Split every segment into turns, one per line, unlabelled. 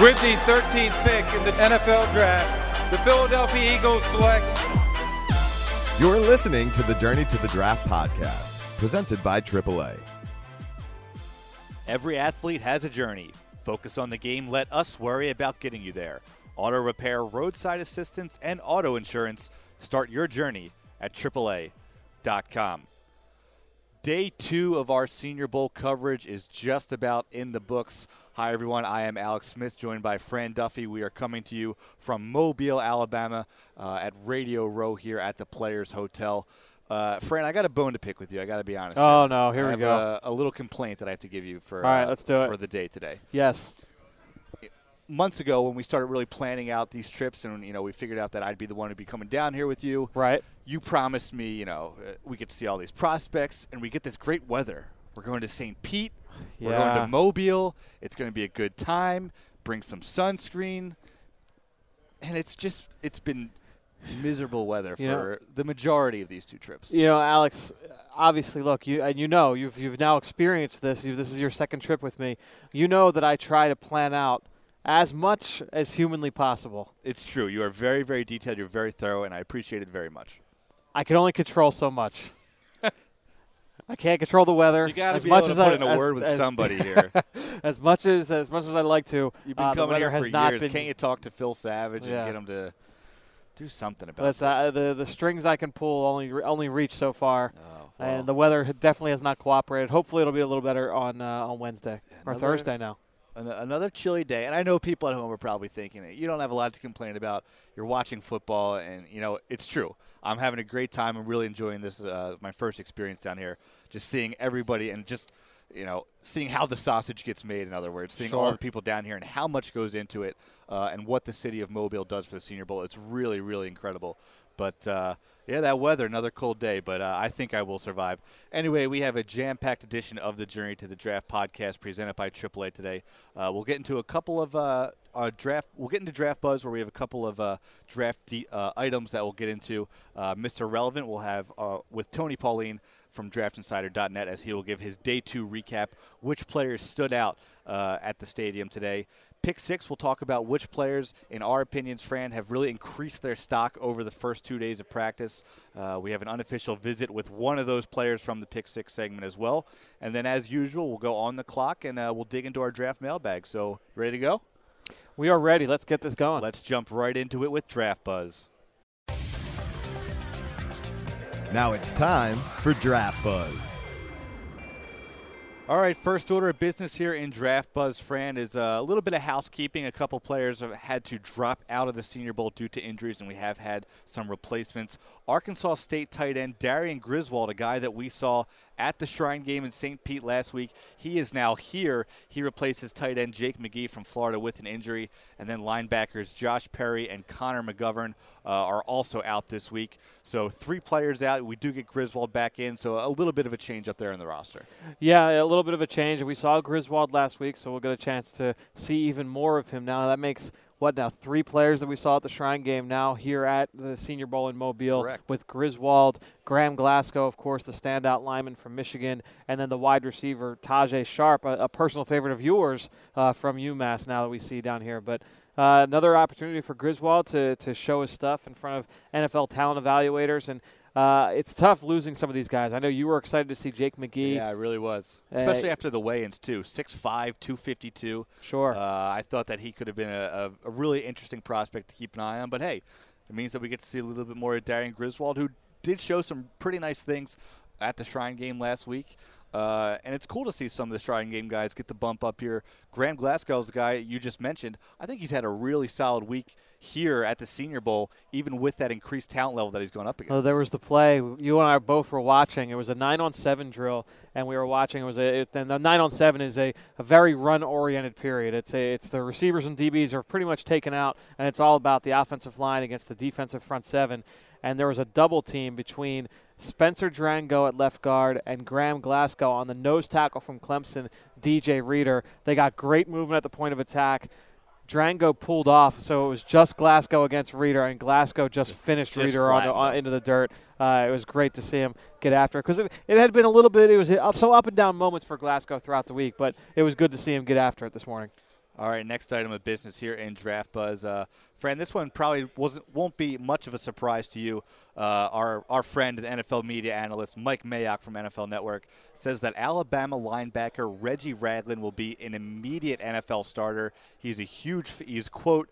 With the 13th pick in the NFL Draft, the Philadelphia Eagles select.
You're listening to the Journey to the Draft podcast, presented by AAA.
Every athlete has a journey. Focus on the game. Let us worry about getting you there. Auto repair, roadside assistance, and auto insurance. Start your journey at AAA.com. Day two of our Senior Bowl coverage is just about in the books. Hi, everyone. I am Alex Smith, joined by Fran Duffy. We are coming to you from Mobile, Alabama, uh, at Radio Row here at the Players Hotel. Uh, Fran, I got a bone to pick with you. I got to be honest.
Oh no, here
I
we go.
A, a little complaint that I have to give you for
All right,
uh,
let's do it.
for the day today.
yes.
Months ago, when we started really planning out these trips, and you know, we figured out that I'd be the one to be coming down here with you.
Right.
You promised me, you know, uh, we get to see all these prospects, and we get this great weather. We're going to St. Pete. We're going to Mobile. It's going to be a good time. Bring some sunscreen. And it's just, it's been miserable weather
You know-
for the majority of these two trips.
You know, Alex. Obviously, look, you and you know you've you've now experienced this. You, this is your second trip with me. You know that I try to plan out as much as humanly possible.
It's true. You are very, very detailed. You're very thorough, and I appreciate it very much.
I can only control so much. I can't control the weather
You got to
as
be
much
able
as
to put
I,
in a
as-
word with
as-
somebody here.
as much as as much as I'd like to.
You've been
uh,
coming here
has
for
not
years.
been.
Can't you talk to Phil Savage
Yeah.
and get him to do something about
Listen,
this?
uh, the the strings I can pull only only reach so far,
oh, well,
and the weather definitely has not cooperated. Hopefully, it'll be a little better on uh, on Wednesday or Thursday now.
an- another chilly day, and I know people at home are probably thinking you don't have a lot to complain about. You're watching football, and you know it's true. I'm having a great time. I'm really enjoying this. Uh, my first experience down here, just seeing everybody and just you know seeing how the sausage gets made. In other words, seeing all the people down here and how much goes into it, uh, and what the city of Mobile does for the Senior Bowl. It's really, really incredible. But uh, yeah, that weather, another cold day, but uh, I think I will survive. Anyway, we have a jam-packed edition of the Journey to the Draft podcast presented by AAA today. Uh, we'll get into a couple of uh, uh, draft. We'll get into draft buzz where we have a couple of uh, draft de- uh, items that we'll get into. Uh, Mr. Relevant we'll have uh, with Tony Pauline from DraftInsider.net as he will give his day two recap. Which players stood out uh, at the stadium today? Pick six, we'll talk about which players, in our opinions, Fran, have really increased their stock over the first two days of practice. Uh, we have an unofficial visit with one of those players from the pick six segment as well. And then, as usual, we'll go on the clock and uh, we'll dig into our draft mailbag. So, ready to go?
We are ready. Let's get this going.
Let's jump right into it with Draft Buzz.
Now it's time for Draft Buzz.
All right, first order of business here in Draft Buzz, Fran, is uh, a little bit of housekeeping. A couple players have had to drop out of the Senior Bowl due to injuries, and we have had some replacements. Arkansas State tight end Darion Griswold, a guy that we saw at the Shrine game in St. Pete last week, he is now here. He replaces tight end Jake McGee from Florida with an injury, and then linebackers Josh Perry and Connor McGovern uh, are also out this week. So three players out. We do get Griswold back in, so a little bit of a change up there in the roster.
Yeah, a little bit of a change. We saw Griswold last week, so we'll get a chance to see even more of him now. That makes what now three players that we saw at the Shrine Game now here at the Senior Bowl in Mobile
Correct.
with Griswold, Graham Glasgow, of course, the standout lineman from Michigan, and then the wide receiver Tajae Sharpe, a, a personal favorite of yours uh, from UMass. Now that we see down here, but. Uh, another opportunity for Griswold to, to show his stuff in front of NFL talent evaluators, and uh, it's tough losing some of these guys. I know you were excited to see Jake McGee.
Yeah, it really was.
Uh,
Especially after the weigh-ins too. 6'5", 252.
Sure.
Uh, I thought that he could have been a, a, a really interesting prospect to keep an eye on. But hey, it means that we get to see a little bit more of Darion Griswold, who did show some pretty nice things at the Shrine game last week. Uh, and it's cool to see some of the Shrine game guys get the bump up here. Graham Glasgow's the guy you just mentioned. I think he's had a really solid week here at the Senior Bowl, even with that increased talent level that he's going up oh, against.
Oh, there was the play. You and I both were watching. It was a nine on seven drill, and we were watching. It was a it, and the nine on seven is a, a very run oriented period. It's a it's the receivers and DBs are pretty much taken out, and it's all about the offensive line against the defensive front seven. And there was a double team between Spencer Drango at left guard and Graham Glasgow on the nose tackle from Clemson, DJ Reader. They got great movement at the point of attack. Drango pulled off, so it was just Glasgow against Reader, and Glasgow just, finished
just
Reader on, the, on into the dirt. Uh, it was great to see him get after it because it, it had been a little bit. It was up, some up and down moments for Glasgow throughout the week, but it was good to see him get after it this morning.
All right, next item of business here in Draft Buzz. Uh, Fran, this one probably wasn't won't be much of a surprise to you. Uh, our our friend and NFL media analyst Mike Mayock from NFL Network says that Alabama linebacker Reggie Ragland will be an immediate NFL starter. He's a huge. He's quote.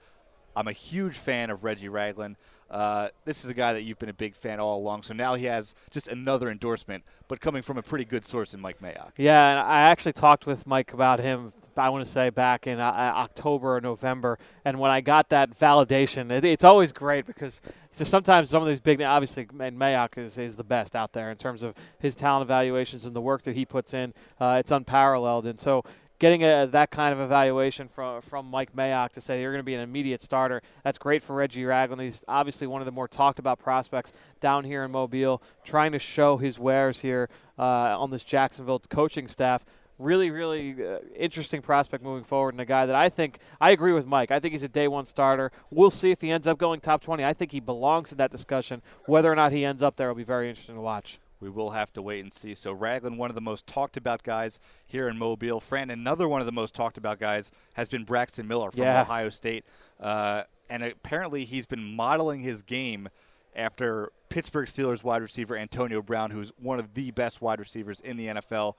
I'm a huge fan of Reggie Ragland. Uh, this is a guy that you've been a big fan all along, so now he has just another endorsement, but coming from a pretty good source in Mike Mayock.
Yeah, and I actually talked with Mike about him. I want to say back in uh, October or November, and when I got that validation, it, it's always great because so sometimes some of these big, obviously, and Mayock is, is the best out there in terms of his talent evaluations and the work that he puts in. Uh, it's unparalleled, and so getting a, that kind of evaluation from from Mike Mayock to say you're going to be an immediate starter. That's great for Reggie Ragland. He's obviously one of the more talked about prospects down here in Mobile, trying to show his wares here uh, on this Jacksonville coaching staff. Really, really uh, interesting prospect moving forward, and a guy that I think I agree with Mike. I think he's a day one starter. We'll see if he ends up going top 20. I think he belongs in that discussion. Whether or not he ends up there will be very interesting to watch
we will have to wait and see. So Ragland, one of the most talked about guys here in Mobile. Fran, another one of the most talked about guys has been Braxton Miller from
yeah.
Ohio State, uh, and apparently he's been modeling his game after Pittsburgh Steelers wide receiver Antonio Brown, who's one of the best wide receivers in the NFL.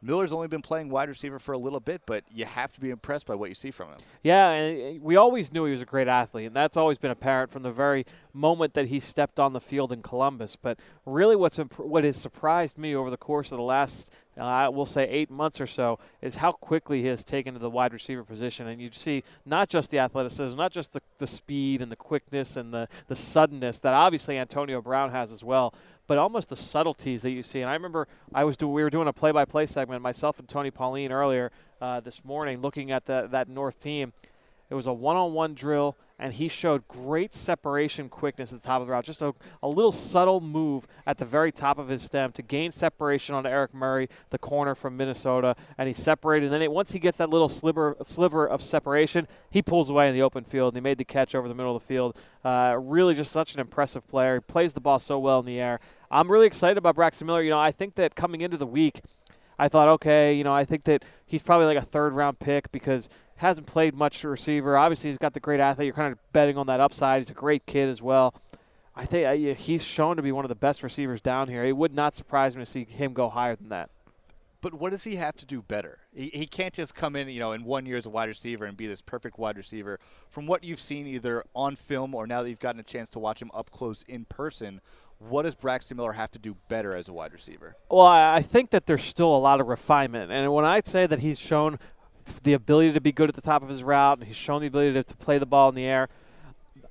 Miller's only been playing wide receiver for a little bit, but you have to be impressed by what you see from him.
Yeah, and we always knew he was a great athlete, and that's always been apparent from the very moment that he stepped on the field in Columbus. But really, what's imp- what has surprised me over the course of the last, I will say, eight months or so, is how quickly he has taken to the wide receiver position. And you see not just the athleticism, not just the, the speed and the quickness and the, the suddenness that obviously Antonio Brown has as well, but almost the subtleties that you see. And I remember I was do, we were doing a play-by-play segment, myself and Tony Pauline earlier uh, this morning, looking at the, that North team. It was a one-on-one drill and he showed great separation quickness at the top of the route. Just a, a little subtle move at the very top of his stem to gain separation on Eric Murray, the corner from Minnesota, and he separated. And then it, once he gets that little sliver, sliver of separation, he pulls away in the open field, and he made the catch over the middle of the field. Uh, really just such an impressive player. He plays the ball so well in the air. I'm really excited about Braxton Miller. You know, I think that coming into the week, I thought, okay, you know, I think that he's probably like a third round pick because – hasn't played much receiver. Obviously, he's got the great athlete. You're kind of betting on that upside. He's a great kid as well. I think uh, he's shown to be one of the best receivers down here. It would not surprise me to see him go higher than that.
But what does he have to do better? He, he can't just come in, you know, in one year as a wide receiver and be this perfect wide receiver. From what you've seen either on film or now that you've gotten a chance to watch him up close in person, what does Braxton Miller have to do better as a wide receiver?
Well, I think that there's still a lot of refinement. And when I say that he's shown the ability to be good at the top of his route, and he's shown the ability to, to play the ball in the air.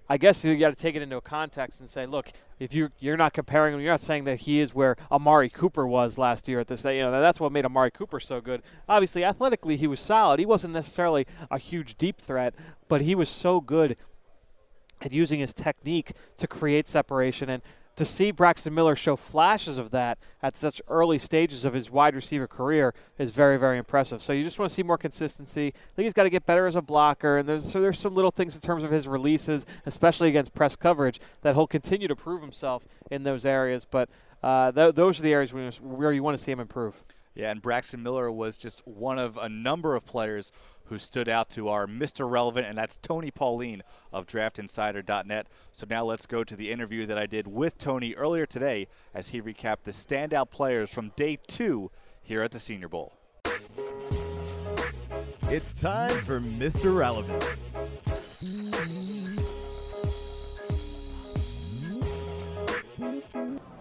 I guess you got to take it into a context and say, look, if you you're not comparing him, you're not saying that he is where Amari Cooper was last year at this. You know, that's what made Amari Cooper so good. Obviously, athletically, he was solid. He wasn't necessarily a huge deep threat, but he was so good at using his technique to create separation and to see Braxton Miller show flashes of that at such early stages of his wide receiver career is very, very impressive. So you just want to see more consistency. I think he's got to get better as a blocker, and there's so there's some little things in terms of his releases, especially against press coverage, that he'll continue to prove himself in those areas. But uh, th- those are the areas where you want to see him improve.
Yeah, and Braxton Miller was just one of a number of players who stood out to our Mr. Relevant, and that's Tony Pauline of DraftInsider.net. So now let's go to the interview that I did with Tony earlier today as he recapped the standout players from day two here at the Senior Bowl.
It's time for Mr. Relevant.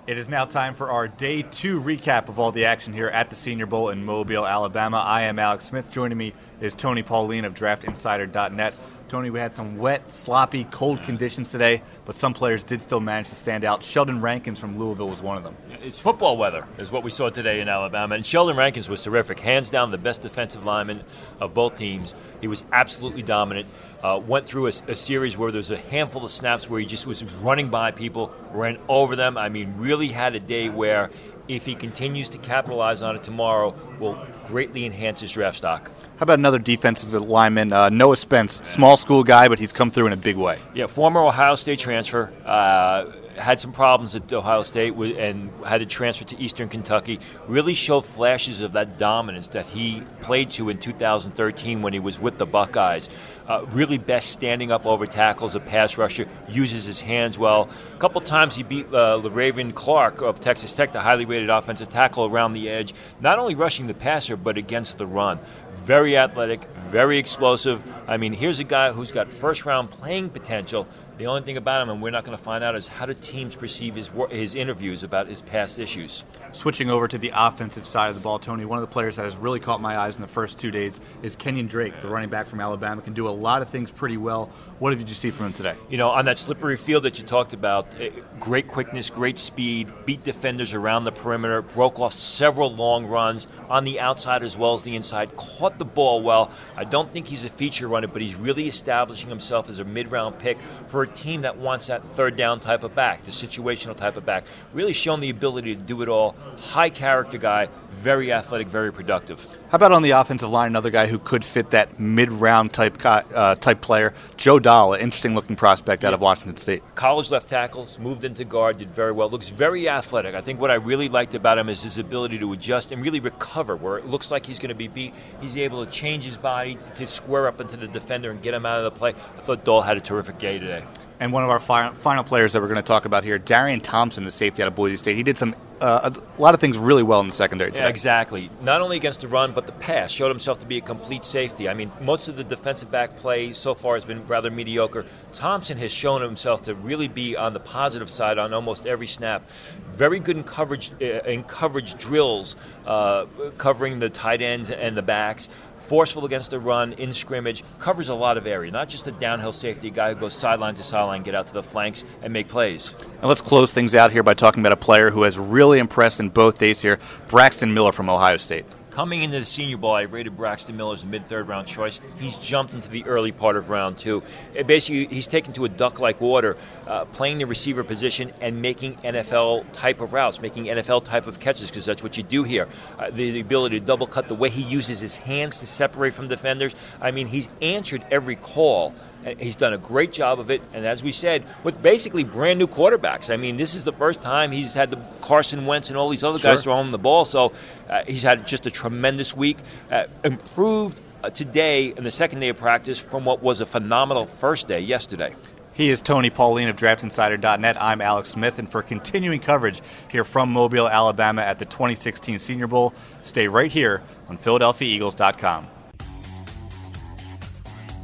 It is now time for our day two recap of all the action here at the Senior Bowl in Mobile, Alabama. I am Alex Smith. Joining me is Tony Pauline of DraftInsider.net. Tony, we had some wet, sloppy, cold conditions today, but some players did still manage to stand out. Sheldon Rankins from Louisville was one of them.
It's football weather, is what we saw today in Alabama. And Sheldon Rankins was terrific. Hands down, the best defensive lineman of both teams. He was absolutely dominant. Uh, went through a, a, series where there's a handful of snaps where he just was running by people, ran over them. I mean, really had a day where if he continues to capitalize on it tomorrow, will greatly enhance his draft stock.
How about another defensive lineman, uh, Noah Spence, small school guy, but he's come through in a big way.
Yeah, former Ohio State transfer. Uh, had some problems at Ohio State and had to transfer to Eastern Kentucky. Really showed flashes of that dominance that he played to in 2013 when he was with the Buckeyes. Uh, really best standing up over tackles, a pass rusher, uses his hands well. A couple times he beat uh, Le'Raven Clark of Texas Tech, the highly rated offensive tackle around the edge, not only rushing the passer, but against the run. Very athletic, very explosive. I mean, here's a guy who's got first round playing potential the only thing about him, and we're not going to find out, is how do teams perceive his his interviews about his past issues.
Switching over to the offensive side of the ball, Tony, one of the players that has really caught my eyes in the first two days is Kenyan Drake, the running back from Alabama. Can do a lot of things pretty well. What did you see from him today?
You know, on that slippery field that you talked about, eh, great quickness, great speed, beat defenders around the perimeter, broke off several long runs on the outside as well as the inside, caught the ball well. I don't think he's a feature runner, but he's really establishing himself as a mid-round pick for a team that wants that third down type of back, the situational type of back. Really shown the ability to do it all. High character guy, very athletic, very productive.
How about on the offensive line, another guy who could fit that mid-round type uh, type player, Joe Dahl, an interesting looking prospect out of Washington State.
College left tackles, moved into guard, did very well. Looks very athletic. I think what I really liked about him is his ability to adjust and really recover. Where it looks like he's going to be beat, he's able to change his body to square up into the defender and get him out of the play. I thought Dahl had a terrific day today.
And one of our final players that we're going to talk about here, Darian Thompson, the safety out of Boise State. He did some uh, a lot of things really well in the secondary today.
Yeah, exactly. Not only against the run, but the pass. Showed himself to be a complete safety. I mean, most of the defensive back play so far has been rather mediocre. Thompson has shown himself to really be on the positive side on almost every snap. Very good in coverage uh, in coverage drills, uh, covering the tight ends and the backs forceful against the run, in scrimmage, covers a lot of area. Not just a downhill safety, guy who goes sideline to sideline, get out to the flanks, and make plays.
And let's close things out here by talking about a player who has really impressed in both days here, Braxton Miller from Ohio State.
Coming into the Senior Bowl, I rated Braxton Miller as a mid-third round choice. He's jumped into the early part of round two. It basically, he's taken to a duck-like water, uh, playing the receiver position and making NFL type of routes, making NFL type of catches, because that's what you do here. Uh, the, the, ability to double cut, the way he uses his hands to separate from defenders. I mean, he's answered every call He's done a great job of it, and as we said, with basically brand new quarterbacks. I mean, this is the first time he's had the Carson Wentz and all these other guys throwing him the ball. So uh, he's had just a tremendous week, uh, improved uh, today in the second day of practice from what was a phenomenal first day yesterday.
He is Tony Pauline of DraftInsider.net. I'm Alex Smith, and for continuing coverage here from Mobile, Alabama at the 2016 Senior Bowl, stay right here on PhiladelphiaEagles.com.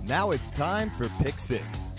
Now it's time for Pick Six.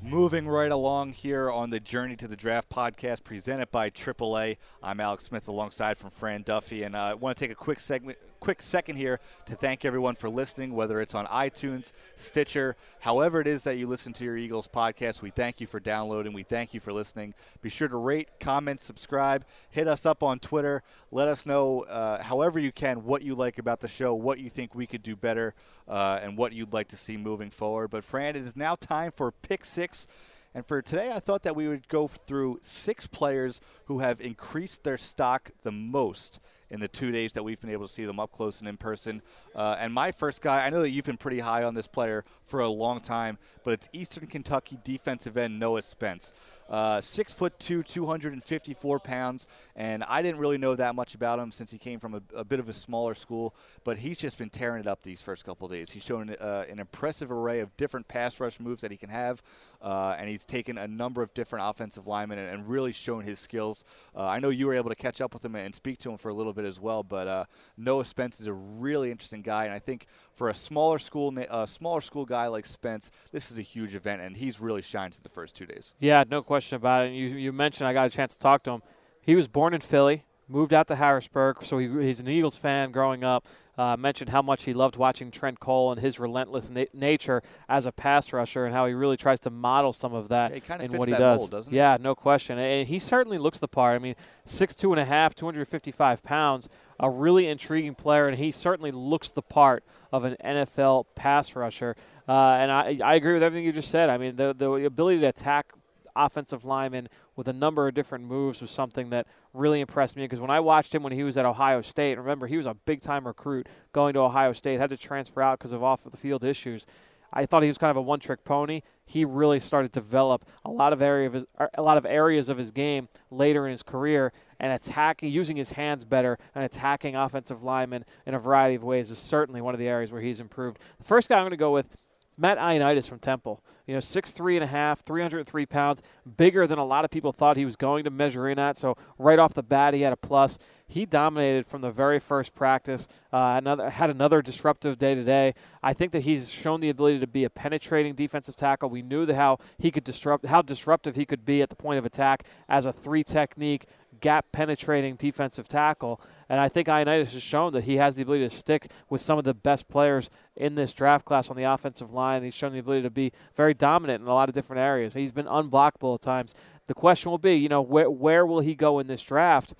Moving right along here on the Journey to the Draft podcast presented by AAA. I'm Alex Smith alongside from Fran Duffy, and uh, I want to take a quick segment, quick second here to thank everyone for listening, whether it's on iTunes, Stitcher, however it is that you listen to your Eagles podcast. We thank you for downloading. We thank you for listening. Be sure to rate, comment, subscribe, hit us up on Twitter. Let us know, uh, however you can, what you like about the show, what you think we could do better, uh, and what you'd like to see moving forward. But Fran, it is now time for Pick Six and for today, I thought that we would go through six players who have increased their stock the most in the two days that we've been able to see them up close and in person. Uh, and my first guy, I know that you've been pretty high on this player for a long time, but it's Eastern Kentucky defensive end Noah Spence. Uh, six foot two, 254 pounds, and I didn't really know that much about him since he came from a, a bit of a smaller school. But he's just been tearing it up these first couple days. He's shown uh, an impressive array of different pass rush moves that he can have, uh, and he's taken a number of different offensive linemen and, and really shown his skills. Uh, I know you were able to catch up with him and speak to him for a little bit as well. But uh, Noah Spence is a really interesting guy, and I think for a smaller school, a smaller school guy like Spence, this is a huge event, and he's really shined through the first two days.
Yeah, no question question about it. You, you mentioned I got a chance to talk to him. He was born in Philly, moved out to Harrisburg, so he, he's an Eagles fan growing up. Uh, mentioned how much he loved watching Trent Cole and his relentless na- nature as a pass rusher, and how he really tries to model some of that
yeah,
in what he does.
Mold,
yeah, no question. And he certainly looks the part. I mean, six two and a half, 255 pounds, a really intriguing player, and he certainly looks the part of an NFL pass rusher. Uh, and I, I agree with everything you just said. I mean, the the ability to attack offensive lineman with a number of different moves was something that really impressed me because when I watched him when he was at Ohio State, remember he was a big time recruit going to Ohio State, had to transfer out because of off the field issues. I thought he was kind of a one-trick pony. He really started to develop a lot of area of his, er, a lot of areas of his game later in his career, and attacking, using his hands better, and attacking offensive linemen in a variety of ways is certainly one of the areas where he's improved. The first guy I'm going to go with is Matt Ioannidis from Temple. You know, six three and a half, 303 pounds, bigger than a lot of people thought he was going to measure in at. So right off the bat, he had a plus. He dominated from the very first practice. Uh, another had another disruptive day today. I think that he's shown the ability to be a penetrating defensive tackle. We knew that how he could disrupt, how disruptive he could be at the point of attack as a three technique gap penetrating defensive tackle. And I think Ioannidis has shown that he has the ability to stick with some of the best players in this draft class on the offensive line. He's shown the ability to be very dominant in a lot of different areas. He's been unblockable at times. The question will be, you know, where, where will he go in this draft?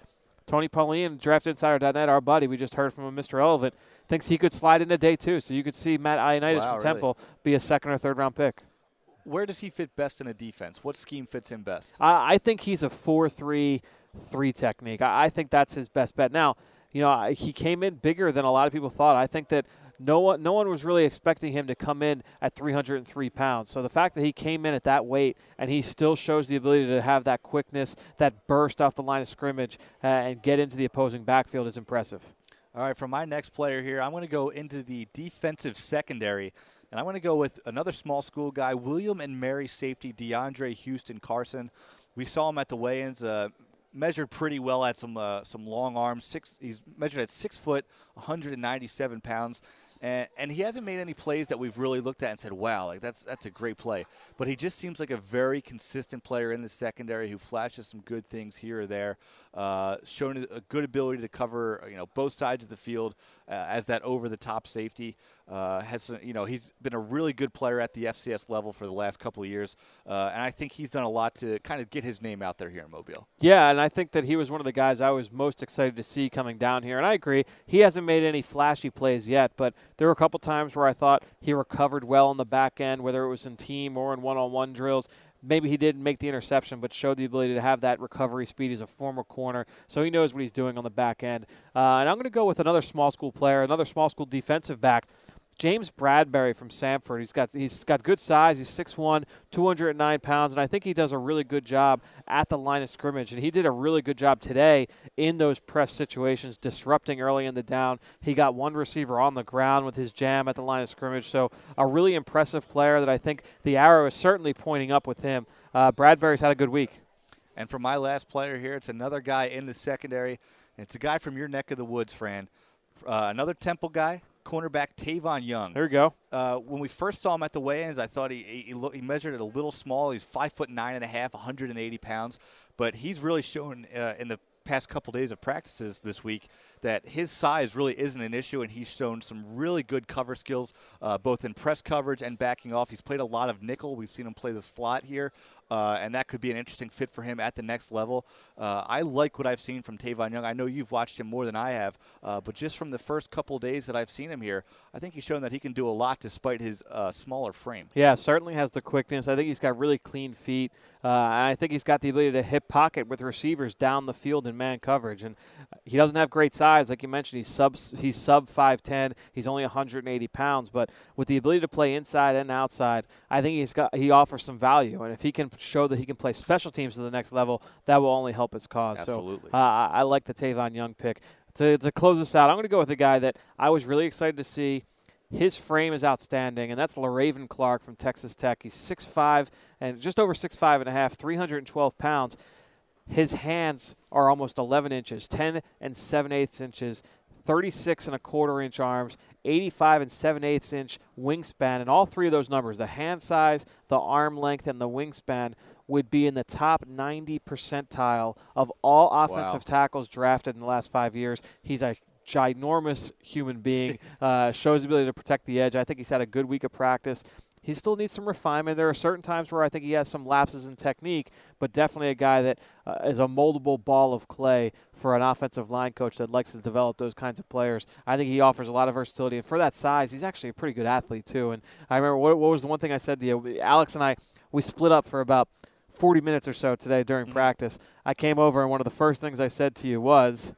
Tony Pauline, DraftInsider.net, our buddy, we just heard from him, Mr. Relevant, thinks he could slide into day two. So you could see Matt Ioannidis
wow,
from
really?
Temple be a second or third round pick.
Where does he fit best in a defense? What scheme fits him best?
I, I think he's a 4 3 3 technique. I, I think that's his best bet. Now, you know, he came in bigger than a lot of people thought. I think that no one, no one was really expecting him to come in at 303 pounds. So the fact that he came in at that weight and he still shows the ability to have that quickness, that burst off the line of scrimmage, uh, and get into the opposing backfield is impressive.
All right, for my next player here, I'm going to go into the defensive secondary, and I'm going to go with another small school guy, William and Mary safety DeAndre Houston Carson. We saw him at the weigh-ins. Uh, measured pretty well at some uh, some long arms. Six, he's measured at six foot, 197 pounds, and, and he hasn't made any plays that we've really looked at and said, "Wow, like that's that's a great play." But he just seems like a very consistent player in the secondary who flashes some good things here or there, uh, showing a good ability to cover you know both sides of the field uh, as that over the top safety. Uh, has you know he's been a really good player at the FCS level for the last couple of years, uh, and I think he's done a lot to kind of get his name out there here in Mobile.
Yeah, and I think that he was one of the guys I was most excited to see coming down here. And I agree, he hasn't made any flashy plays yet, but there were a couple times where I thought he recovered well on the back end, whether it was in team or in one on one drills. Maybe he didn't make the interception, but showed the ability to have that recovery speed. He's a former corner, so he knows what he's doing on the back end. Uh, and I'm going to go with another small school player, another small school defensive back. James Bradberry from Samford. He's got he's got good size. He's 6'1", 209 pounds, and I think he does a really good job at the line of scrimmage. And he did a really good job today in those press situations, disrupting early in the down. He got one receiver on the ground with his jam at the line of scrimmage. So a really impressive player that I think the arrow is certainly pointing up with him. Uh, Bradberry's had a good week.
And for my last player here, it's another guy in the secondary. It's a guy from your neck of the woods, Fran. Uh, another Temple guy, cornerback Tavon Young.
There we go.
Uh, when we first saw him at the weigh-ins, I thought he he, he measured it a little small. He's five foot nine and a half, 180 pounds, but he's really shown uh, in the past couple days of practices this week that his size really isn't an issue, and he's shown some really good cover skills, uh, both in press coverage and backing off. He's played a lot of nickel. We've seen him play the slot here, uh, and that could be an interesting fit for him at the next level. Uh, I like what I've seen from Tavon Young. I know you've watched him more than I have, uh, but just from the first couple days that I've seen him here, I think he's shown that he can do a lot despite his uh, smaller frame.
Yeah, certainly has the quickness. I think he's got really clean feet. Uh, I think he's got the ability to hit pocket with receivers down the field in man coverage. And he doesn't have great size, like you mentioned. He's sub he's sub five ten. He's only 180 pounds, but with the ability to play inside and outside, I think he's got he offers some value. And if he can show that he can play special teams to the next level, that will only help his cause.
Absolutely.
So uh, I like the Tavon Young pick. To, to close this out, I'm going to go with a guy that I was really excited to see. His frame is outstanding, and that's Le'Raven Clark from Texas Tech. He's 6'5 and just over 6'5 and a half, 312 pounds. His hands are almost 11 inches, 10 and 7 eighths inches, 36 and a quarter inch arms, 85 and 7 eighths inch wingspan, and all three of those numbers, the hand size, the arm length, and the wingspan, would be in the top 90 percentile of all offensive tackles drafted in the last five years. He's a ginormous human being, uh, shows the ability to protect the edge. I think he's had a good week of practice. He still needs some refinement. There are certain times where I think he has some lapses in technique, but definitely a guy that uh, is a moldable ball of clay for an offensive line coach that likes to develop those kinds of players. I think he offers a lot of versatility, and for that size, he's actually a pretty good athlete too. And I remember what, what was the one thing I said to you? Alex and I, we split up for about 40 minutes or so today during practice. I came over, and one of the first things I said to you was,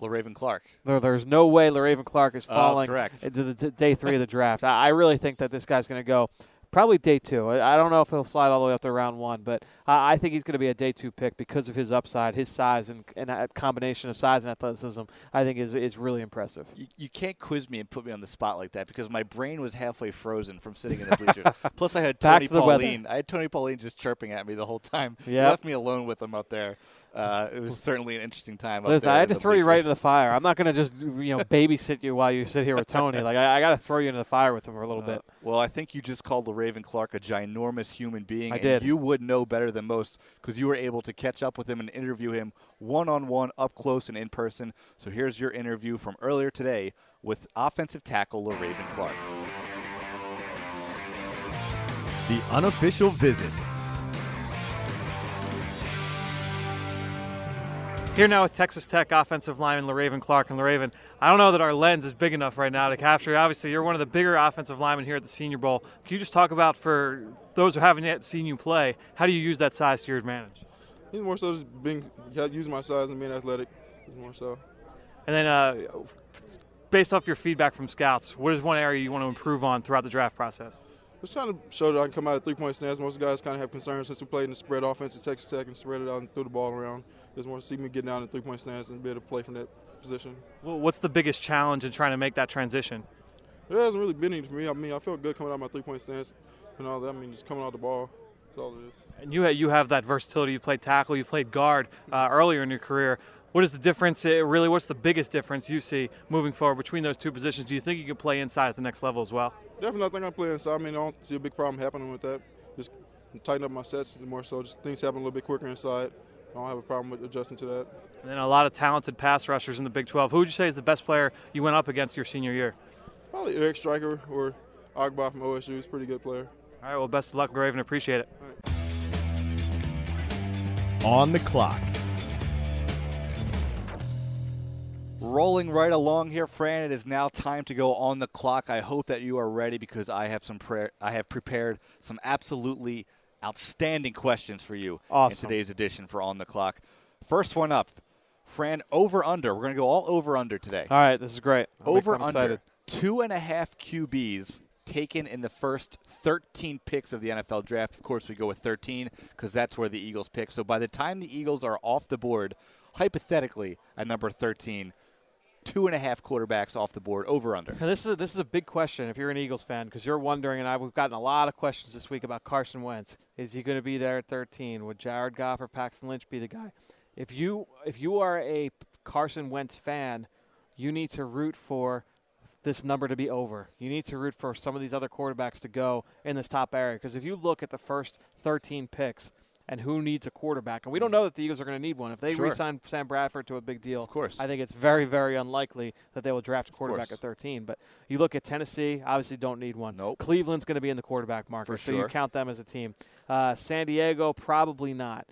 Le'Raven Clark.
There, there's no way Le'Raven Clark is
Oh,
falling
correct.
into the t- day three of the draft. I, I really think that this guy's going to go probably day two. I, I don't know if he'll slide all the way up to round one, but I, I think he's going to be a day two pick because of his upside, his size, and, and a combination of size and athleticism. I think is is really impressive.
You, you can't quiz me and put me on the spot like that because my brain was halfway frozen from sitting in the bleachers. Plus, I had Tony
to the weather.
Pauline. I had Tony Pauline just chirping at me the whole time. He left me alone with him up there. Uh, it was certainly an interesting time. Up
Listen,
there
I had to
the
throw you right
bleachers.
into the fire. I'm not going to just you know babysit you while you sit here with Tony. Like I, I got to throw you into the fire with him for a little
Uh,
bit.
well, I think you just called Le'Raven Clark a ginormous human being.
I
and
did.
You would know better than most because you were able to catch up with him and interview him one on one, up close and in person. So here's your interview from earlier today with offensive tackle Le'Raven Clark.
The unofficial visit.
Here now with Texas Tech offensive lineman Le'Raven Clark. And Le'Raven, I don't know that our lens is big enough right now to capture. you. Obviously, you're one of the bigger offensive linemen here at the Senior Bowl. Can you just talk about, for those who haven't yet seen you play, how do you use that size to your advantage?
He's more so just being using my size and being athletic. He's more so.
And then, uh, based off your feedback from scouts, what is one area you want to improve on throughout the draft process?
Just trying to show that I can come out of three point stance. Most guys kind of have concerns since we played in the spread offense at Texas Tech and spread it out and threw the ball around. Just want to see me get down in three point stance and be able to play from that position.
Wh- What's the biggest challenge in trying to make that transition?
It hasn't really been any for me. I mean, I felt good coming out of my three point stance and all that. I mean, just coming out the ball. That's all it is.
And you you have that versatility. You played tackle, you played guard uh, earlier in your career. What is the difference? uh, Really, what's the biggest difference you see moving forward between those two positions? Do you think you can play inside at the next level as well?
Definitely, I think I'm playing inside. I mean, I don't see a big problem happening with that. Just tighten up my sets more so. Just things happen a little bit quicker inside. I don't have a problem with adjusting to that.
And then a lot of talented pass rushers in the Big 12. Who would you say is the best player you went up against your senior year?
Probably Eric Striker or Ogbah from OSU. He's a pretty good player.
All right, well, best of luck, Graven. Appreciate it.
On the clock.
Rolling right along here, Fran. It is now time to go on the clock. I hope that you are ready because I have some prayer. I have prepared some absolutely outstanding questions for you
Awesome.
in today's edition for On the Clock. First one up, Fran. Over under. We're going to go all over under today.
All right, this is great. I'm
over
I'm
under
excited.
two and a half QBs taken in the first 13 picks of the NFL draft. Of course, we go with 13 because that's where the Eagles pick. So by the time the Eagles are off the board, hypothetically at number 13, two and a half quarterbacks off the board. Over under.
This is a, this is a big question if you're an Eagles fan because you're wondering, and I, we've gotten a lot of questions this week about Carson Wentz. Is he going to be there at 13? Would Jared Goff or Paxton Lynch be the guy? If you if you are a Carson Wentz fan, you need to root for this number to be over. You need to root for some of these other quarterbacks to go in this top area because if you look at the first 13 picks and who needs a quarterback, and we don't know that the Eagles are going to need one. If they
Sure.
re-sign Sam Bradford to a big deal,
Of course.
I think it's very, very unlikely that they will draft a quarterback at 13. But you look at Tennessee, obviously don't need one.
Nope.
Cleveland's going to be in the quarterback market,
For
so you count them as a team. Uh, San Diego, probably not.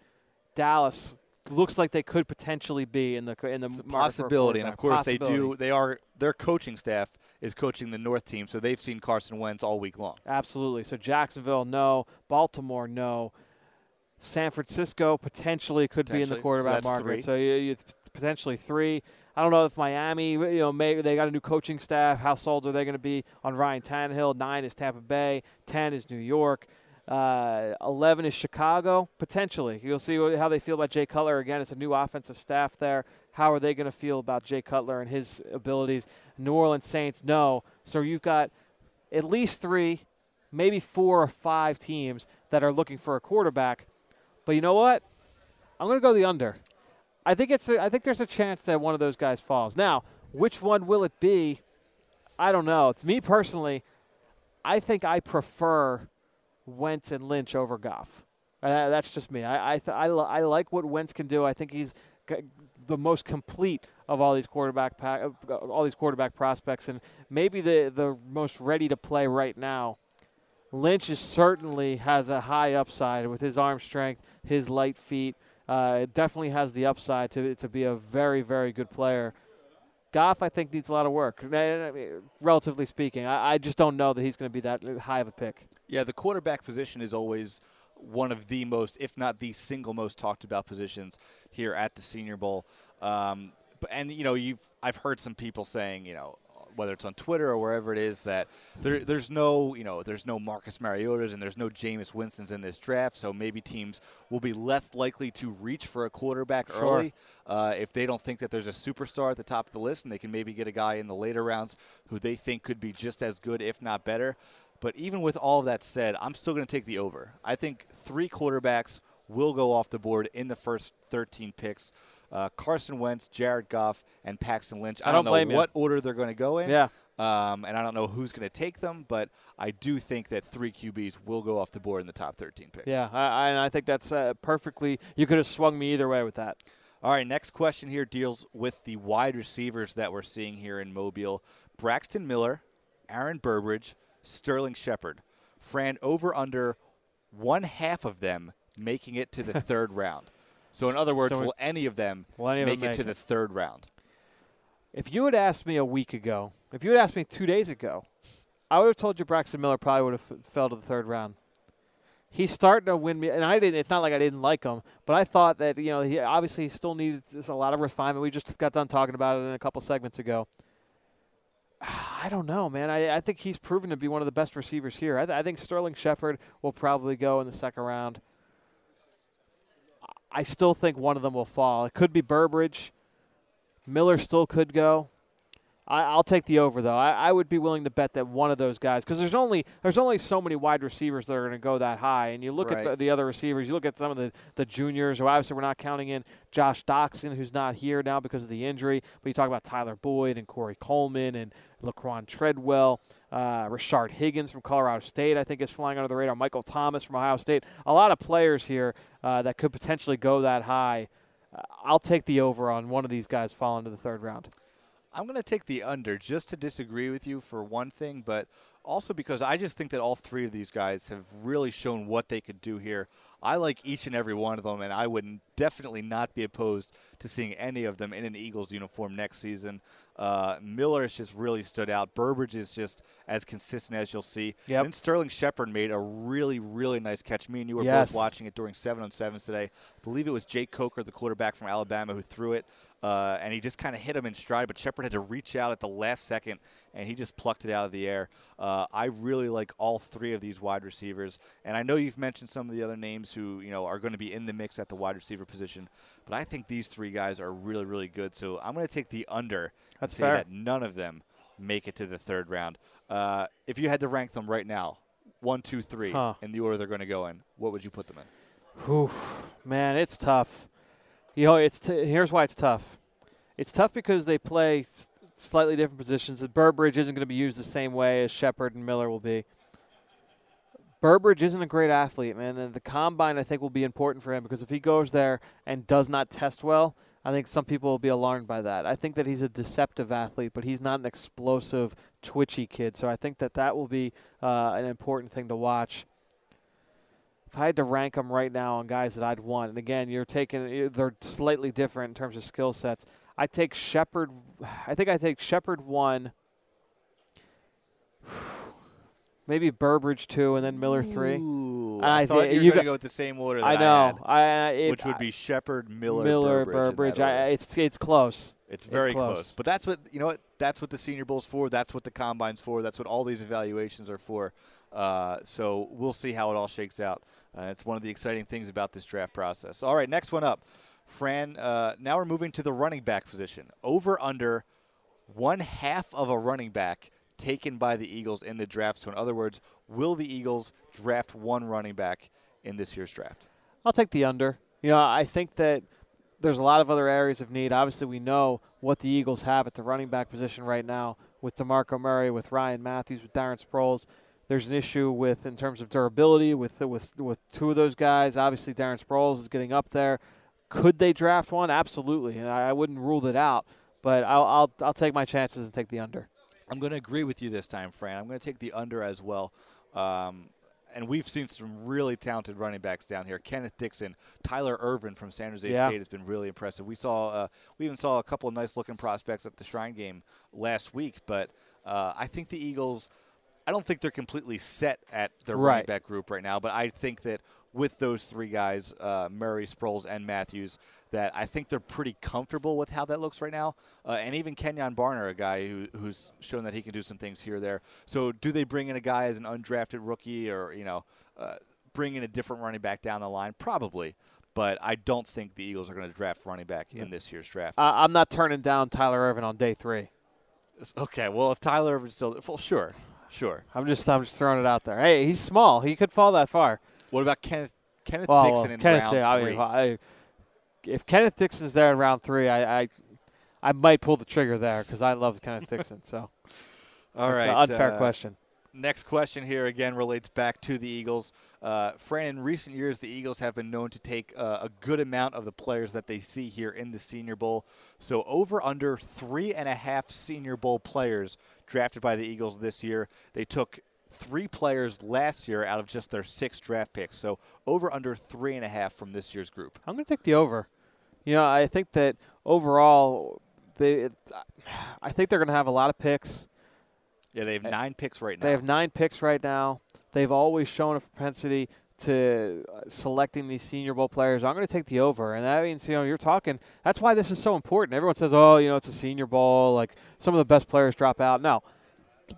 Dallas looks like they could potentially be in the in the
It's a
market for a
possibility, and of course they do. They are their coaching staff is coaching the North team, so they've seen Carson Wentz all week long.
Absolutely. So Jacksonville, no. Baltimore, no. San Francisco potentially could be in the
Potentially. So
quarterback market.
three.
So you, you potentially three. I don't know if Miami, you know, maybe they got a new coaching staff. How sold are they going to be on Ryan Tannehill? Nine is Tampa Bay. Ten is New York. Uh, Eleven is Chicago. Potentially, you'll see what, how they feel about Jay Cutler. Again, it's a new offensive staff there. How are they going to feel about Jay Cutler and his abilities? New Orleans Saints, no. So you've got at least three, maybe four or five teams that are looking for a quarterback. But you know what? I'm going to go the under. I think it's. A, I think there's a chance that one of those guys falls. Now, which one will it be? I don't know. It's me personally. I think I prefer Wentz and Lynch over Goff. Uh, that's just me. I I, th- I, li- I like what Wentz can do. I think he's g- the most complete of all these quarterback pa- all these quarterback prospects, and maybe the the most ready to play right now. Lynch is certainly has a high upside with his arm strength, his light feet. Uh, it definitely has the upside to to be a very very good player. Goff, I think, needs a lot of work. Relatively speaking, I, I just don't know that he's going to be that high of a pick.
Yeah, the quarterback position is always one of the most, if not the single most talked about positions here at the Senior Bowl. Um, and you know, you've I've heard some people saying, you know, whether it's on Twitter or wherever it is, that there, there's no, you know, there's no Marcus Mariotas and there's no Jameis Winston's in this draft, so maybe teams will be less likely to reach for a quarterback
Sure.
early uh, if they don't think that there's a superstar at the top of the list, and they can maybe get a guy in the later rounds who they think could be just as good, if not better. But even with all of that said, I'm still going to take the over. I think three quarterbacks will go off the board in the first 13 picks. Uh, Carson Wentz, Jared Goff, and Paxton Lynch.
I
don't,
don't
know
you.
what order they're going to go in.
Yeah.
Um, and I don't know who's going to take them, but I do think that three QBs will go off the board in the top 13 picks.
Yeah, I, I, and I think that's uh, perfectly. You could have swung me either way with that.
All right, next question here deals with the wide receivers that we're seeing here in Mobile. Braxton Miller, Aaron Burbridge, Sterling Shepard. Fran over under one half of them making it to the third round. So in other words,
So-
will any of them
any of
make
them
it to
make
the third round?
If you had asked me a week ago, if you had asked me two days ago, I would have told you Braxton Miller probably would have f- fell to the third round. He's starting to win me, and I didn't. It's not like I didn't like him, but I thought that you know he obviously he still needed just a lot of refinement. We just got done talking about it in a couple segments ago. I don't know, man. I, I think he's proven to be one of the best receivers here. I, th- I think Sterling Shepard will probably go in the second round. I still think one of them will fall. It could be Burbridge. Miller still could go. I, I'll take the over though. I, I would be willing to bet that one of those guys, because there's only there's only so many wide receivers that are going to go that high. And you look
Right.
at the, the other receivers. You look at some of the the juniors. Who obviously we're not counting in Josh Doctson, who's not here now because of the injury. But you talk about Tyler Boyd and Corey Coleman and Laquon Treadwell, uh, Rashard Higgins from Colorado State. I think is flying under the radar. Michael Thomas from Ohio State. A lot of players here uh, that could potentially go that high. Uh, I'll take the over on one of these guys falling to the third round.
I'm going to take the under just to disagree with you for one thing, but also because I just think that all three of these guys have really shown what they could do here. I like each and every one of them, and I would definitely not be opposed to seeing any of them in an Eagles uniform next season. Uh, Miller has just really stood out. Burbridge is just as consistent as you'll see.
Yep.
Then Sterling Shepard made a really, really nice catch. Me and you were
Yes.
both watching it during seven on sevens today. I believe it was Jake Coker, the quarterback from Alabama, who threw it, uh, and he just kind of hit him in stride. But Shepard had to reach out at the last second, and he just plucked it out of the air. Uh, I really like all three of these wide receivers, and I know you've mentioned some of the other names who you know are going to be in the mix at the wide receiver position, but I think these three guys are really, really good. So I'm going to take the under.
That's
and say
fair.
that none of them make it to the third round. Uh, if you had to rank them right now, one, two, three,
Huh.
in the order they're going to go in, what would you put them in?
Whew, man, it's tough. You know, it's t- here's why it's tough. It's tough because they play s- slightly different positions. Burbridge isn't going to be used the same way as Shepard and Miller will be. Burbridge isn't a great athlete, man. And the combine, I think, will be important for him because if he goes there and does not test well, I think some people will be alarmed by that. I think that he's a deceptive athlete, but he's not an explosive, twitchy kid. So I think that that will be uh, an important thing to watch if I had to rank them right now on guys that I'd want, and again, you're taking they're slightly different in terms of skill sets. I take Shepard. I think I take Shepard one. Maybe Burbridge two, and then Miller three.
Ooh,
I
I, thought
thi-
you were
you
going to go with the same order that
I
I,
know.
had,
I, I it,
which would be Shepard, Miller,
Miller,
Burbridge.
Burbridge. I, it's it's close.
It's very
close.
close. But that's what you know. What that's what the Senior Bowl's for. That's what the combine's for. That's what all these evaluations are for. Uh, so we'll see how it all shakes out. Uh, it's one of the exciting things about this draft process. All right, next one up, Fran. Uh, now we're moving to the running back position. Over under one half of a running back taken by the Eagles in the draft. So in other words, will the Eagles draft one running back in this year's draft?
I'll take the under. You know, I think that there's a lot of other areas of need. Obviously, we know what the Eagles have at the running back position right now with DeMarco Murray, with Ryan Mathews, with Darren Sproles. There's an issue with in terms of durability with with with two of those guys. Obviously, Darren Sproles is getting up there. Could they draft one? Absolutely, and I, I wouldn't rule it out. But I'll, I'll I'll take my chances and take the under.
I'm going to agree with you this time, Fran. I'm going to take the under as well. Um, and we've seen some really talented running backs down here. Kenneth Dixon, Tyler Ervin from San Jose
Yeah.
State has been really impressive. We saw, uh, we even saw a couple of nice looking prospects at the Shrine game last week. But uh, I think the Eagles, I don't think they're completely set at their running
Right.
back group right now, but I think that with those three guys, uh, Murray, Sproles, and Mathews, that I think they're pretty comfortable with how that looks right now. Uh, and even Kenjon Barner, a guy who, who's shown that he can do some things here or there. So do they bring in a guy as an undrafted rookie or, you know, uh, bring in a different running back down the line? Probably. But I don't think the Eagles are going to draft running back in this year's draft.
I I'm not turning down Tyler Ervin on day three.
Okay, well, if Tyler Ervin's still, well, sure, sure.
I'm just I'm just throwing it out there. Hey, he's small. He could fall that far.
What about Kenneth Kenneth
Well,
Dixon in
Kenneth,
round
I
three?
mean, I, if Kenneth Dixon's there in round three, I I, I might pull the trigger there because I love Kenneth Dixon. So
All
it's
right,
an unfair
uh,
question.
Next question here again relates back to the Eagles. Uh, Fran, in recent years, the Eagles have been known to take uh, a good amount of the players that they see here in the Senior Bowl. So over under three and a half Senior Bowl players drafted by the Eagles this year. They took three players last year out of just their six draft picks. So over under three and a half from this year's group.
I'm going to take the over. You know, I think that overall, they, it, I think they're going to have a lot of picks.
Yeah, they have eh, nine picks right now.
They have nine picks right now. They've always shown a propensity to uh, selecting these Senior Bowl players. I'm going to take the over, and that means you know you're talking. That's why this is so important. Everyone says, "Oh, you know, it's a Senior Bowl. Like some of the best players drop out." No,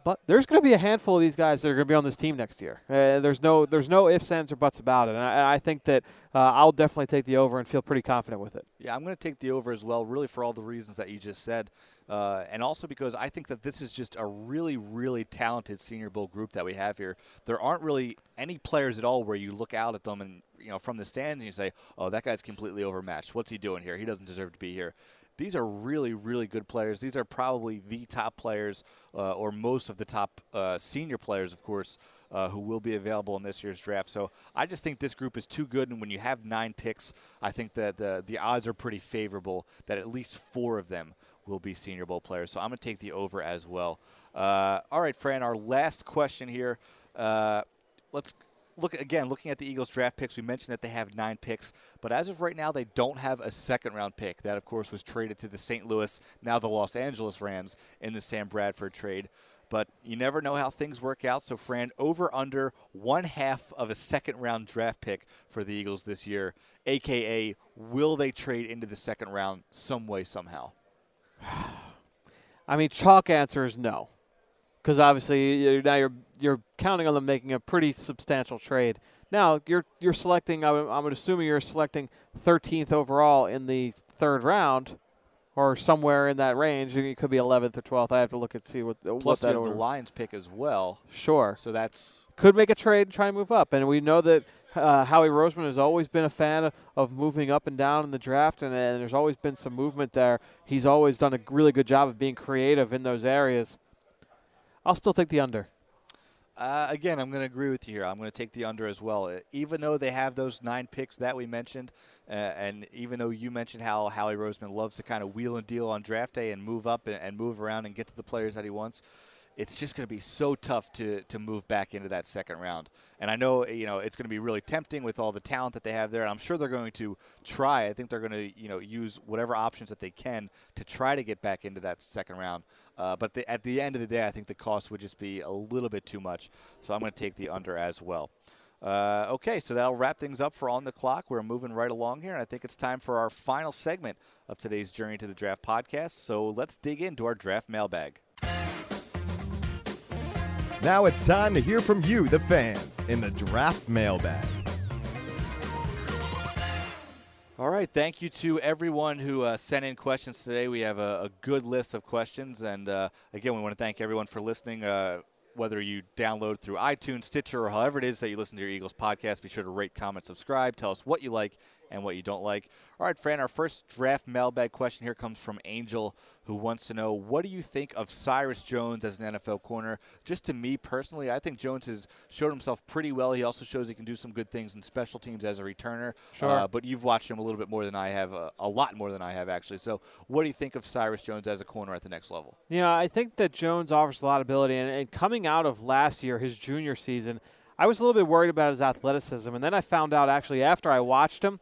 but there's going to be a handful of these guys that are going to be on this team next year. Uh, there's no there's no ifs, ands, or buts about it. And I, I think that uh, I'll definitely take the over and feel pretty confident with it.
Yeah, I'm going to take the over as well, really for all the reasons that you just said. Uh, and also because I think that this is just a really, really talented Senior Bowl group that we have here. There aren't really any players at all where you look out at them and, you know, from the stands and you say, oh, that guy's completely overmatched. What's he doing here? He doesn't deserve to be here. These are really, really good players. These are probably the top players, uh, or most of the top uh, senior players, of course, uh, who will be available in this year's draft. So I just think this group is too good. And when you have nine picks, I think that the, the odds are pretty favorable that at least four of them will be Senior Bowl players. So I'm going to take the over as well. Uh, all right, Fran, our last question here. Uh, let's look again, looking at the Eagles draft picks. We mentioned that they have nine picks, but as of right now, they don't have a second round pick. That, of course, was traded to the St. Louis, now the Los Angeles Rams, in the Sam Bradford trade. But you never know how things work out. So, Fran, over under one half of a second round draft pick for the Eagles this year, aka will they trade into the second round some way, somehow?
I mean, chalk answer is no, because obviously you're, now you're you're counting on them making a pretty substantial trade. Now you're you're selecting. I'm, I'm assuming you're selecting 13th overall in the third round, or somewhere in that range. It could be 11th or 12th. I have to look and see what what
Plus,
that
you have the Lions pick as well.
Sure,
So that's
could make a trade and try and move up. And we know that uh, Howie Roseman has always been a fan of, moving up and down in the draft, and, and there's always been some movement there. He's always done a really good job of being creative in those areas. I'll still take the under.
Uh, again, I'm going to agree with you here. I'm going to take the under as well. Even though they have those nine picks that we mentioned, uh, and even though you mentioned how Howie Roseman loves to kind of wheel and deal on draft day and move up and, and move around and get to the players that he wants, it's just going to be so tough to, to move back into that second round. And I know you know it's going to be really tempting with all the talent that they have there. I'm sure they're going to try. I think they're going to you know use whatever options that they can to try to get back into that second round. Uh, but the, at the end of the day, I think the cost would just be a little bit too much. So I'm going to take the under as well. Uh, okay, so that'll wrap things up for On the Clock. We're moving right along here, and I think it's time for our final segment of today's Journey to the Draft podcast. So let's dig into our draft mailbag.
Now it's time to hear from you, the fans, in the draft mailbag.
All right, thank you to everyone who uh, sent in questions today. We have a, a good list of questions, and uh, again, we want to thank everyone for listening. Uh, whether you download through iTunes, Stitcher, or however it is that you listen to your Eagles podcast, be sure to rate, comment, subscribe. Tell us what you like and what you don't like. All right, Fran, our first draft mailbag question here comes from Angel, who wants to know what do you think of Cyrus Jones as an NFL corner? Just to me personally, I think Jones has showed himself pretty well. He also shows he can do some good things in special teams as a returner.
Sure.
Uh, but you've watched him a little bit more than I have, uh, a lot more than I have, actually. So, what do you think of Cyrus Jones as a corner at the next level?
Yeah, I think that Jones offers a lot of ability, and, and coming out of last year, his junior season, I was a little bit worried about his athleticism, and then I found out actually after I watched him,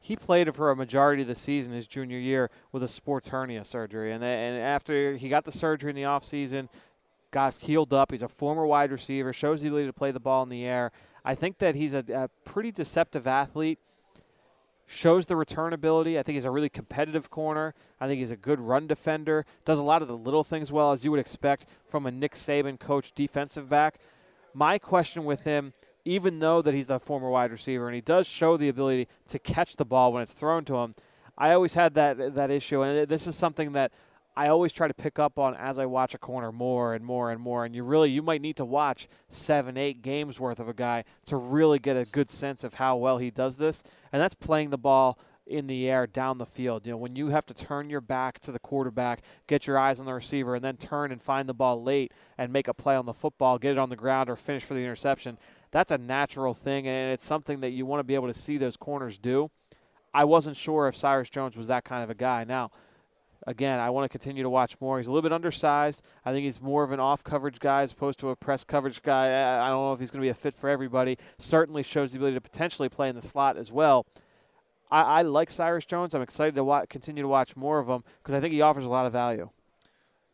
he played for a majority of the season his junior year with a sports hernia surgery, and and after he got the surgery in the offseason, got healed up. He's a former wide receiver, shows the ability to play the ball in the air. I think that he's a, a pretty deceptive athlete. Shows the return ability. I think he's a really competitive corner. I think he's a good run defender. Does a lot of the little things well, as you would expect from a Nick Saban coach defensive back. My question with him, even though that he's the former wide receiver and he does show the ability to catch the ball when it's thrown to him, I always had that that issue, and this is something that I always try to pick up on as I watch a corner more and more and more. And you really you might need to watch seven, eight games worth of a guy to really get a good sense of how well he does this. And that's playing the ball in the air down the field. You know, when you have to turn your back to the quarterback, get your eyes on the receiver, and then turn and find the ball late and make a play on the football, get it on the ground, or finish for the interception. That's a natural thing, and it's something that you want to be able to see those corners do. I wasn't sure if Cyrus Jones was that kind of a guy. Now, again, I want to continue to watch more. He's a little bit undersized. I think he's more of an off coverage guy as opposed to a press coverage guy. I don't know if he's going to be a fit for everybody. Certainly shows the ability to potentially play in the slot as well. I, I like Cyrus Jones. I'm excited to wa- continue to watch more of him because I think he offers a lot of value.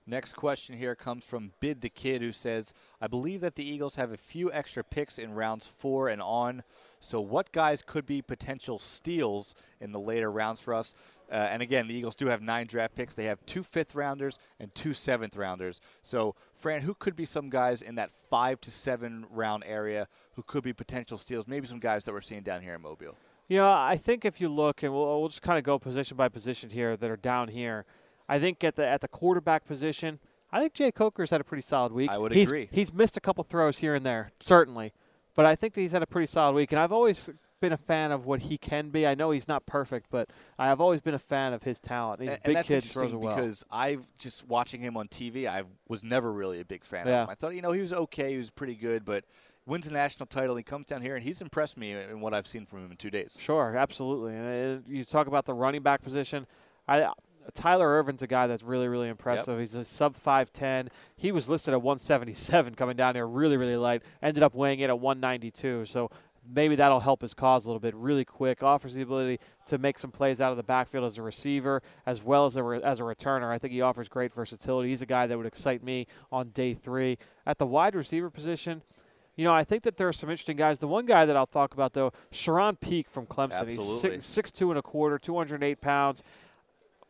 Next question here comes from Bid the Kid, who says, I believe that the Eagles have a few extra picks in rounds four and on. So, what guys could be potential steals in the later rounds for us? Uh, and again, the Eagles do have nine draft picks. They have two fifth rounders and two seventh rounders. So, Fran, who could be some guys in that five to seven round area who could be potential steals? Maybe some guys that we're seeing down here in Mobile.
Yeah, I think if you look, and we'll, we'll just kind of go position by position here that are down here. I think at the at the quarterback position, I think Jake Coker's had a pretty solid week.
I would
he's,
agree.
He's missed a couple throws here and there, certainly, but I think that he's had a pretty solid week. And I've always been a fan of what he can be. I know he's not perfect, but I have always been a fan of his talent. He's
and,
a big
and
kid, throws well.
because I've just watching him on TV. I was never really a big fan
Yeah.
of him. I thought you know he was okay, he was pretty good, but wins a national title. He comes down here and he's impressed me in what I've seen from him in two days.
Sure, absolutely. And you talk about the running back position. I Tyler Ervin's a guy that's really, really impressive. He's a sub 5'10. He was listed at 177 coming down here, really, really light. Ended up weighing in at 192. So maybe that'll help his cause a little bit. Really quick, offers the ability to make some plays out of the backfield as a receiver as well as a, re- as a returner. I think he offers great versatility. He's a guy that would excite me on day three. At the wide receiver position, you know, I think that there are some interesting guys. The one guy that I'll talk about, though, Charone Peake from Clemson. He's
Absolutely.
six, six two and a quarter, 208 pounds.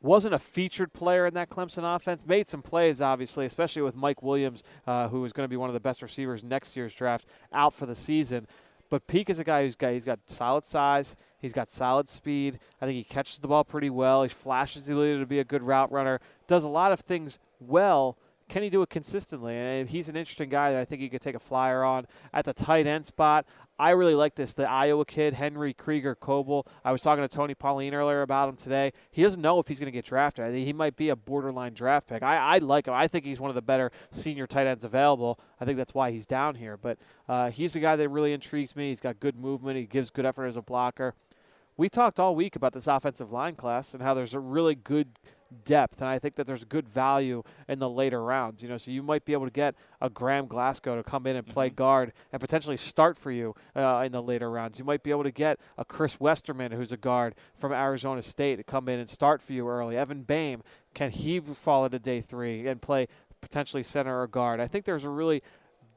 Wasn't a featured player in that Clemson offense. Made some plays, obviously, especially with Mike Williams, uh, who is going to be one of the best receivers next year's draft, out for the season. But Peake is a guy who's got he's got solid size, he's got solid speed. I think he catches the ball pretty well. He flashes the ability to be a good route runner. Does a lot of things well. Can he do it consistently? And he's an interesting guy that I think you could take a flyer on at the tight end spot. I really like this. The Iowa kid, Henry Krieger Coble. I was talking to Tony Pauline earlier about him today. He doesn't know if he's going to get drafted. I think he might be a borderline draft pick. I, I like him. I think he's one of the better senior tight ends available. I think that's why he's down here. But uh, he's a guy that really intrigues me. He's got good movement. He gives good effort as a blocker. We talked all week about this offensive line class and how there's a really good depth, and I think that there's good value in the later rounds. You know, so you might be able to get a Graham Glasgow to come in and play guard and potentially start for you uh, in the later rounds. You might be able to get a Chris Westerman, who's a guard from Arizona State, to come in and start for you early. Evan Boehm, can he fall into day three and play potentially center or guard? I think there's a really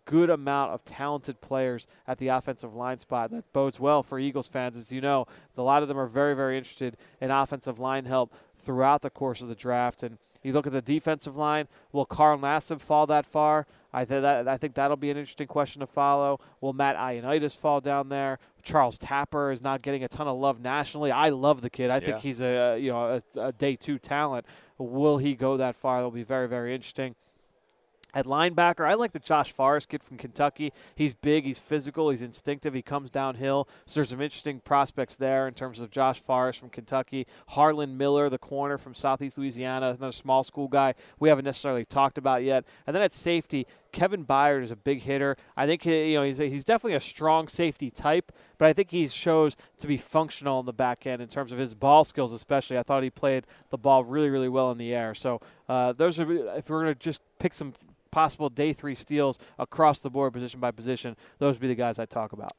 good amount of talented players at the offensive line spot. That bodes well for Eagles fans. As you know, a lot of them are very, very interested in offensive line help throughout the course of the draft. And you look at the defensive line, will Carl Nassib fall that far? I, th- that, I think that'll be an interesting question to follow. Will Matt Ioannidis fall down there? Charles Tapper is not getting a ton of love nationally. I love the kid. I think he's a you know a, a day two talent. Will he go that far? That'll be very very interesting. At linebacker, I like the Josh Forrest kid from Kentucky. He's big, he's physical, he's instinctive, he comes downhill. So there's some interesting prospects there in terms of Josh Forrest from Kentucky. Harlan Miller, the corner from Southeast Louisiana, another small school guy we haven't necessarily talked about yet. And then at safety, Kevin Byard is a big hitter. I think he, you know he's, a, he's definitely a strong safety type, but I think he shows to be functional in the back end in terms of his ball skills, especially. I thought he played the ball really, really well in the air. So uh, those are if we're going to just pick some possible day three steals across the board, position by position, those would be the guys I talk about.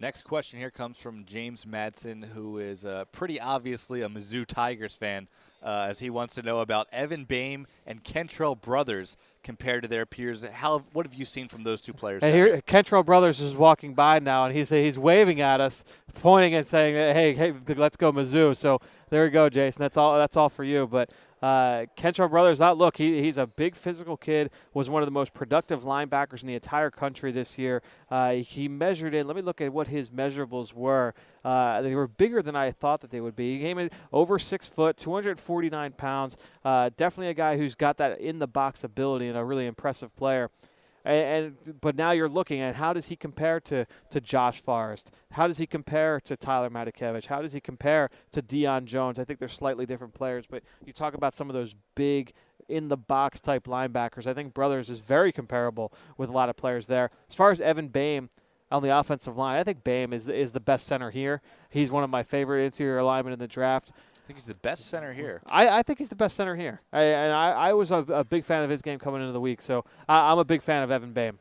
Next question here comes from James Madsen, who is uh, pretty obviously a Mizzou Tigers fan, uh, as he wants to know about Evan Boehm and Kentrell Brothers compared to their peers. How what have you seen from those two players?
Hey, here, Kentrell Brothers is walking by now, and he's he's waving at us, pointing and saying, "Hey, hey, let's go Mizzou." So there we go, Jason. That's all. That's all for you. But uh, Kentrell Brothers, that look, he, he's a big physical kid, was one of the most productive linebackers in the entire country this year. Uh, he measured in, let me look at what his measurables were. Uh, they were bigger than I thought that they would be. He came in over six foot, 249 pounds. Uh, definitely a guy who's got that in the box ability and a really impressive player. And, and, but now you're looking at how does he compare to to Josh Forrest? How does he compare to Tyler Matakevich? How does he compare to Deion Jones? I think they're slightly different players, but you talk about some of those big in the box type linebackers. I think Brothers is very comparable with a lot of players there. As far as Evan Boehm on the offensive line, I think Boehm is is the best center here. He's one of my favorite interior linemen in the draft
think he's the best center here.
I, I think he's the best center here. I, and I, I was a, a, big fan of his game coming into the week, so I, am a big fan of Evan Boehm.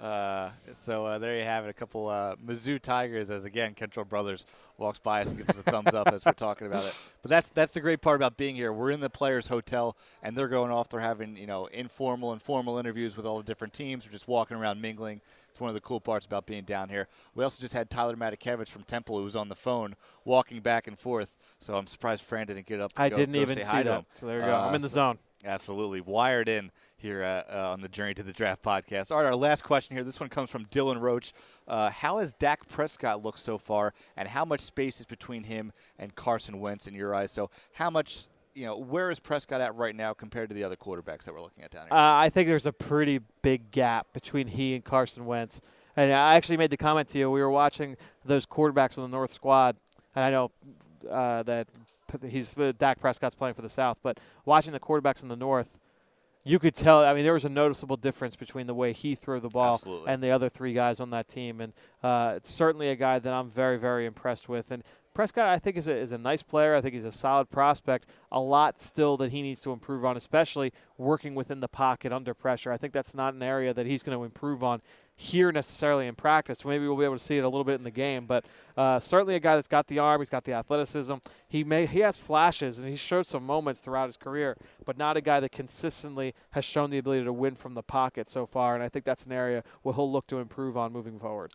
Uh, so uh, there you have it. A couple uh, Mizzou Tigers, as again Kentrell Brothers walks by us and gives us a thumbs up as we're talking about it. But that's that's the great part about being here. We're in the players' hotel, and they're going off. They're having you know informal and formal interviews with all the different teams. We're just walking around mingling. It's one of the cool parts about being down here. We also just had Tyler Matakevich from Temple, who was on the phone walking back and forth. So I'm surprised Fran didn't get up.
I
go,
didn't
go
even
see
that. So there you go. I'm in the
so
zone.
Absolutely. Wired in here uh, uh, on the Journey to the Draft podcast. All right, our last question here. This one comes from Dylan Roach. Uh, how has Dak Prescott looked so far, and how much space is between him and Carson Wentz in your eyes? So, how much, you know, where is Prescott at right now compared to the other quarterbacks that we're looking at down here?
Uh, I think there's a pretty big gap between he and Carson Wentz. And I actually made the comment to you. We were watching those quarterbacks on the North squad, and I know uh, that he's uh, Dak Prescott's playing for the South, but watching the quarterbacks in the North, you could tell. I mean, there was a noticeable difference between the way he threw the ball
Absolutely.
and the other three guys on that team, and uh, it's certainly a guy that I'm very, very impressed with. And Prescott, I think, is a, is a nice player. I think he's a solid prospect. A lot still that he needs to improve on, especially working within the pocket under pressure. I think that's not an area that he's going to improve on here necessarily in practice. Maybe we'll be able to see it a little bit in the game, but uh, certainly a guy that's got the arm, he's got the athleticism. He may he has flashes and he showed some moments throughout his career, but not a guy that consistently has shown the ability to win from the pocket so far. And I think that's an area where he'll look to improve on moving forward.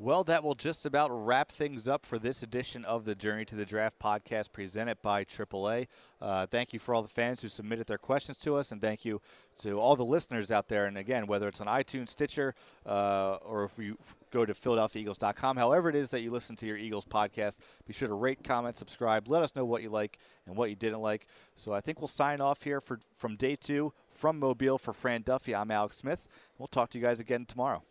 Well, that will just about wrap things up for this edition of the Journey to the Draft podcast presented by AAA. Uh, thank you for all the fans who submitted their questions to us, and thank you to all the listeners out there. And again, whether it's on iTunes, Stitcher, uh, or if you go to PhiladelphiaEagles.com, however it is that you listen to your Eagles podcast, be sure to rate, comment, subscribe. Let us know what you like and what you didn't like. So I think we'll sign off here for from day two from Mobile for Fran Duffy. I'm Alex Smith. We'll talk to you guys again tomorrow.